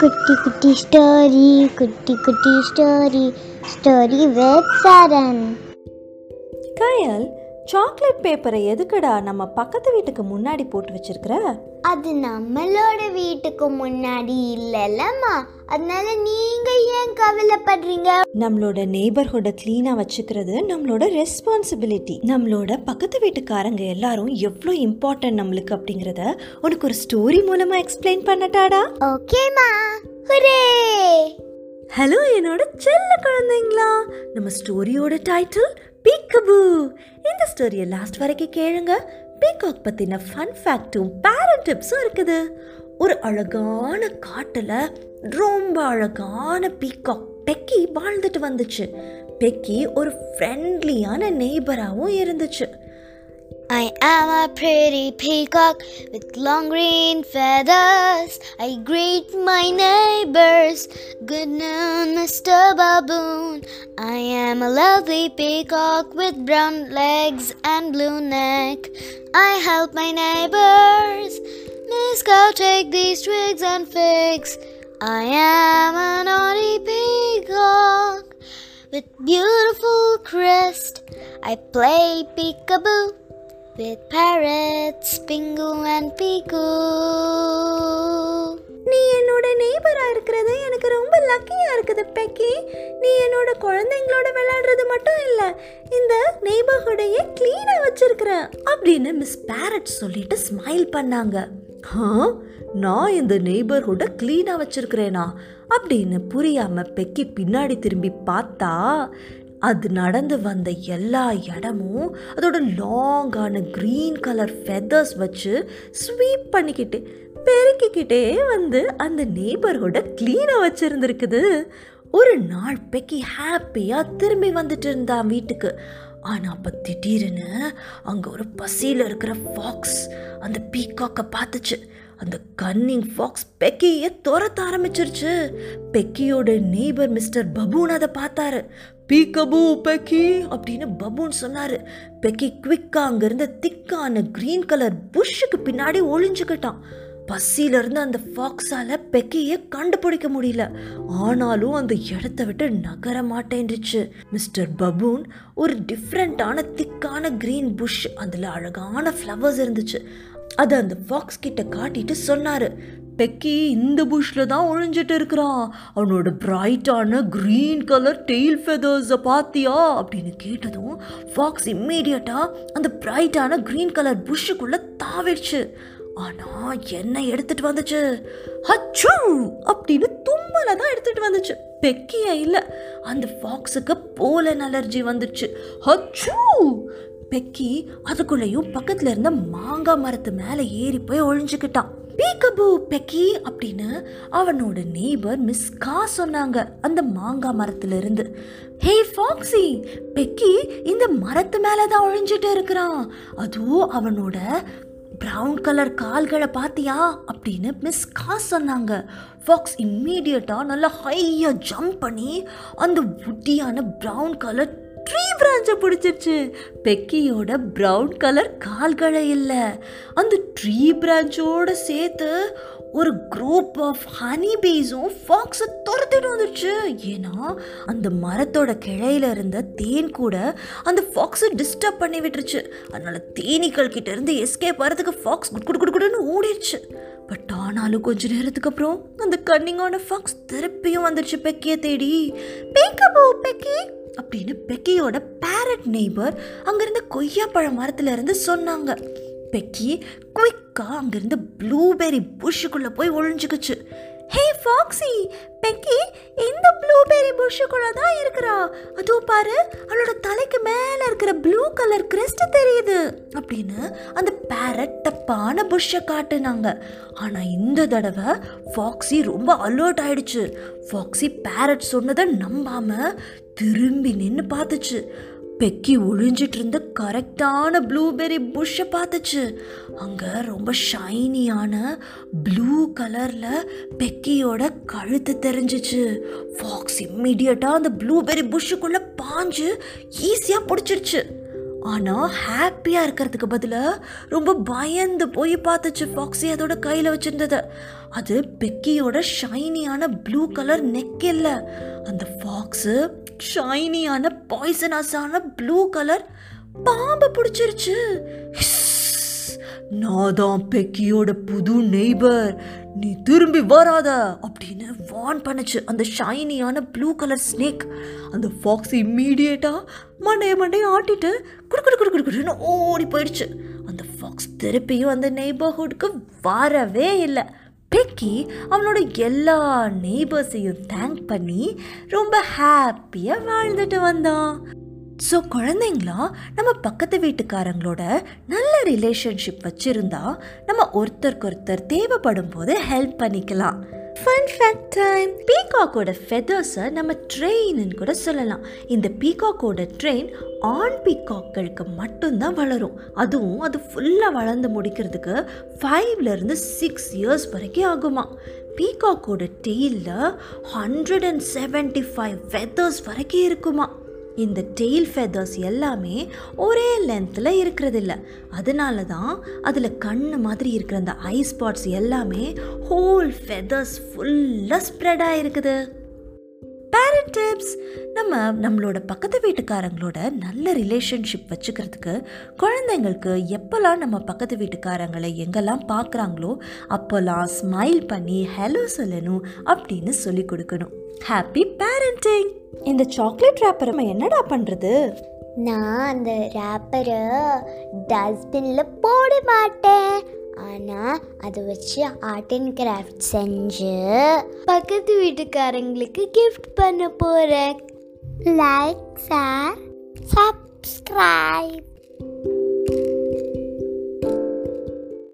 குட்டி குட்டி ஸ்டோரி குட்டி குட்டி story story with Charan Kayal chocolate பேப்பரை எதுக்குடா நம்ம பக்கத்து வீட்டுக்கு முன்னாடி போட்டு வச்சிருக்கிற? அது நம்மளோட வீட்டுக்கு முன்னாடி இல்லைல்லம்மா அதனால நீங்க ஏன் கவலைப்படுறீங்க? நம்மளோட நெய்பர்ஹுட்டை க்ளீனாக வச்சுக்கிறது நம்மளோட ரெஸ்பான்சிபிலிட்டி நம்மளோட பக்கத்து வீட்டுக்காரங்க எல்லாரும் எவ்வளோ இம்பார்ட்டன்ட் நம்மளுக்கு அப்படிங்கிறத உனக்கு ஒரு ஸ்டோரி மூலமாக எக்ஸ்பிளைன் பண்ணட்டாடா? ஓகேம்மா ஹுரே. ஹலோ என்னோட செல்ல குழந்தைங்களா? நம்ம ஸ்டோரியோட டைட்டில் பீக்கபு இந்த ஸ்டோரியை லாஸ்ட் வரைக்கும் கேளுங்க. பீகாக் பற்றின ஃபன் ஃபேக்ட்டும் பேரண்ட் டிப்ஸும் இருக்குது. ஒரு அழகான காட்டில் ரொம்ப அழகான பீகாக் பெக்கி வாழ்ந்துட்டு வந்துச்சு. பெக்கி ஒரு ஃப்ரெண்ட்லியான நெய்பராகவும் இருந்துச்சு. I am a pretty peacock with long green feathers. I greet my neighbors. Good noon, Mr. Baboon. I am a lovely peacock with brown legs and blue neck. I help my neighbors. Miss Cow, take these twigs and figs. I am a naughty peacock with beautiful crest. I play peekaboo with parrots, Pingu and Piku. நீ என்னோட நெய்பரா இருக்கிறது எனக்கு ரொம்ப லக்கியா இருக்குது Peggy. நீ என்னோட குழந்தைங்களோட விளையாடுறது மட்டும் இல்ல இந்த நெய்பர்ஹுடையே கிளீனா வச்சிருக்கிற அப்படின்னு மிஸ் பேரட் சொல்லிட்டு ஸ்மைல் பண்ணாங்க. நான் இந்த நெய்பர்ஹுட்டை க்ளீனாக வச்சிருக்கிறேனா? அப்படின்னு புரியாம பெக்கி பின்னாடி திரும்பி பார்த்தா அது நடந்து வந்த எல்லா இடமும் அதோட லாங்கான க்ரீன் கலர் ஃபெதர்ஸ் வச்சு ஸ்வீப் பண்ணிக்கிட்டு பெருக்கிக்கிட்டே வந்து அந்த நெய்பர்ஹுட்டை க்ளீனாக வச்சுருந்துருக்குது. ஒரு நாள் பெக்கி ஹாப்பியாக திரும்பி வந்துட்டு இருந்தான் வீட்டுக்கு. ஆனால் அப்போ திடீர்னு அங்கே ஒரு பசியில் இருக்கிற ஃபாக்ஸ் அந்த பீகாக்கை பார்த்துச்சு. அந்த கன்னிங் ஃபாக்ஸ் பெக்கியை துரத்த ஆரம்பிச்சிருச்சு. பெக்கியோட நெய்பர் மிஸ்டர் பபூன் அதை பார்த்தாரு. பீக்கபூ பெக்கி அப்படின்னு பபூன் சொன்னாரு. பெக்கி குவிக்கா அங்கேருந்து திக்கான கிரீன் கலர் புஷ்ஷுக்கு பின்னாடி ஒளிஞ்சுக்கிட்டான். பசியில இருந்து அந்த ஃபாக்ஸால பெக்கியை கண்டுபிடிக்க முடியல. ஆனாலும் அந்த இடத்த விட்டு நகர மாட்டேன்றுச்சு. மிஸ்டர் பபூன் ஒரு டிஃப்ரெண்ட்டான திக்கான கிரீன் புஷ் அதில் அழகான ஃப்ளவர்ஸ் இருந்துச்சு. அதை அந்த ஃபாக்ஸ் கிட்ட காட்டிட்டு சொன்னாரு. பெக்கி இந்த புஷ்ல தான் ஒழிஞ்சிட்டு இருக்கிறான் அவனோட பிரைட்டான கிரீன் கலர் டெய்ல் ஃபெதர்ஸை பார்த்தியா அப்படின்னு கேட்டதும் ஃபாக்ஸ் இம்மீடியட்டாக அந்த பிரைட்டான கிரீன் கலர் புஷ்ஷுக்குள்ளே தாவிடுச்சு. ஆனால் என்ன எடுத்துட்டு வந்துச்சு? ஹச்சூ அப்படின்னு தும்மலை தான் எடுத்துட்டு வந்துச்சு. பெக்கியா இல்லை அந்த ஃபாக்ஸுக்கு போலன் அலர்ஜி வந்துச்சு. ஹச்சூ பெக்கி அதுக்குள்ளேயும் பக்கத்துல இருந்த மாங்காய் மரத்து மேலே ஏறி போய் ஒழிஞ்சுக்கிட்டான் பீக்கபூ பெக்கி அப்படின்னு அவனோட நெய்பர் மிஸ் கா சொன்னாங்க அந்த மாங்காய் மரத்துல இருந்து. ஹே ஃபாக்ஸி பெக்கி இந்த மரத்து மேலே தான் ஒழிஞ்சிட்டு இருக்கிறான். அதுவும் அவனோட ப்ரௌன் கலர் கால்களை பார்த்தியா அப்படின்னு மிஸ் கா சொன்னாங்க. ஃபாக்ஸ் இம்மீடியட்டாக நல்லா ஹையாக ஜம்ப் பண்ணி அந்த உட்டியான ப்ரௌன் கலர் ட்ரீ பிரான்ச்சை பிடிச்சிருச்சு. பெக்கியோட ப்ரௌன் கலர் கால்களை இல்லை. அந்த ட்ரீ பிரான்ச்சோட சேர்த்து ஒரு குரூப் ஆஃப் ஹனி பீஸும் ஃபாக்ஸை துரத்திட்டு வந்துடுச்சு ஏன்னா அந்த மரத்தோட கிளையில இருந்த தேன் கூட அந்த ஃபாக்ஸை டிஸ்டர்ப் பண்ணி விட்டுருச்சு. அதனால தேனீக்கள் கிட்ட இருந்து எஸ்கேப் வரதுக்கு ஃபாக்ஸ் குட் குடு குடுன்னு ஓடிடுச்சு பட் ஆனாலும் கொஞ்ச நேரத்துக்கு அப்புறம் அந்த கன்னிங்கான ஃபாக்ஸ் திருப்பியும் வந்துடுச்சு பெக்கியை தேடி. பேக்கபோ பெக்கி. அப்படின்னு பெக்கியோட பேரட் நெய்பர் அங்கேருந்து கொய்யாப்பழ மரத்துலேருந்து சொன்னாங்க. பெக்கி குயிக்கா அங்கேருந்து ப்ளூபெரி புஷ்ஷுக்குள்ளே போய் ஒழிஞ்சுக்குச்சு ஹே ஃபாக்ஸி பெக்கி இந்த ப்ளூபெரி புஷ்ஷுக்குள்ள தான் இருக்கிறா. அதோ பாரு அவளோட தலைக்கு மேலே இருக்கிற ப்ளூ கலர் கிறிஸ்ட் தெரியுது. அப்படின்னு அந்த பேரட் தப்பான புஷ்ஷை காட்டுனாங்க. ஆனால் இந்த தடவை ஃபாக்ஸி ரொம்ப அலர்ட் ஆயிடுச்சு. ஃபாக்ஸி பேரட் சொன்னதை நம்பாமல் திரும்பி நின்று பார்த்துச்சு. பெக்கி ஒழிஞ்சிட்டு இருந்த கரெக்டான ப்ளூபெரி புஷ்ஷை பார்த்துச்சு. அங்கே ரொம்ப ஷைனியான ப்ளூ கலரில் பெக்கியோட கழுத்து தெரிஞ்சிச்சு. ஃபாக்ஸ் இம்மிடியட்டாக அந்த ப்ளூபெரி புஷ்ஷுக்குள்ளே பாஞ்சு ஈஸியாக பிடிச்சிருச்சு. ஆனால் ஹாப்பியாக இருக்கிறதுக்கு பதிலாக ரொம்ப பயந்து போய் பார்த்துச்சு ஃபாக்ஸி அதோட கையில் வச்சிருந்தது. அது பெக்கியோட ஷைனியான ப்ளூ கலர் நெக் இல்லை. அந்த ஃபாக்ஸு ஷைனியான பாய்சனஸான ப்ளூ கலர் பாம்பை பிடிச்சிருச்சு. நான் தான் பெக்கியோட புது நெய்பர் நீ திரும்பி வராத அப்படின்னு வார்ன் பண்ணுச்சு அந்த ஷைனியான ப்ளூ கலர் ஸ்னேக் அந்த ஃபாக்ஸ் இம்மீடியட்டாக மண்டைய மண்டையை ஆட்டிட்டு குடு குடு குடு குடுன்னு ஓடி போயிடுச்சு. அந்த ஃபாக்ஸ் திருப்பியும் அந்த நெய்பர்ஹுட்க்கு வரவே இல்லை. பெக்கி அவனோட எல்லா நெய்பர்ஸையும் தேங்க் பண்ணி ரொம்ப ஹாப்பியாக வாழ்ந்துட்டு வந்தான். ஸோ குழந்தைங்களா நம்ம பக்கத்து வீட்டுக்காரங்களோட நல்ல ரிலேஷன்ஷிப் வச்சுருந்தா நம்ம ஒருத்தருக்கு ஒருத்தர் தேவைப்படும் போது ஹெல்ப் பண்ணிக்கலாம். ஃபன் ஃபேக்ட் டைம் பீகாக்கோட ஃபெதர்ஸை நம்ம ட்ரெயின்னு கூட சொல்லலாம். இந்த பீகாக்கோட ட்ரெயின் ஆண் பீகாக்களுக்கு மட்டும்தான் வளரும். அதுவும் அது ஃபுல்லாக வளர்ந்து முடிக்கிறதுக்கு ஃபைவ்லேருந்து சிக்ஸ் இயர்ஸ் வரைக்கும் ஆகுமா பீகாக்கோட டெய்லில் hundred and seventy five feathers வரைக்கும் இருக்குமா இந்த டெய்ல் ஃபெதர்ஸ் எல்லாமே ஒரே லென்த்தில் இருக்கிறதில்ல. அதனால தான் அதில் கண்ணு மாதிரி இருக்கிற அந்த ஐ ஸ்பாட்ஸ் எல்லாமே ஹோல் ஃபெதர்ஸ் ஃபுல்லாக ஸ்ப்ரெட் ஆகிருக்குது பேரண்ட் டிப்ஸ் நம்ம நம்மளோட பக்கத்து வீட்டுக்காரங்களோட நல்ல ரிலேஷன்ஷிப் வச்சுக்கிறதுக்கு குழந்தைங்களுக்கு எப்போல்லாம் நம்ம பக்கத்து வீட்டுக்காரங்களை எங்கெல்லாம் பார்க்குறாங்களோ அப்போல்லாம் ஸ்மைல் பண்ணி ஹலோ சொல்லணும் அப்படின்னு சொல்லி கொடுக்கணும். ஹாப்பி பேரண்டிங் இந்த சாக்லேட் ரேப்பரை நம்ம என்னடா பண்ணுறது நான் அந்த ரேப்பரை டஸ்ட்பினில் போட மாட்டேன். ஆனால் அதை வச்சு ஆர்ட் அண்ட் கிராஃப்ட் செஞ்சு பக்கத்து வீட்டுக்காரங்களுக்கு கிஃப்ட் பண்ண போகிறேன் லைக் சார் சப்ஸ்கிரைப்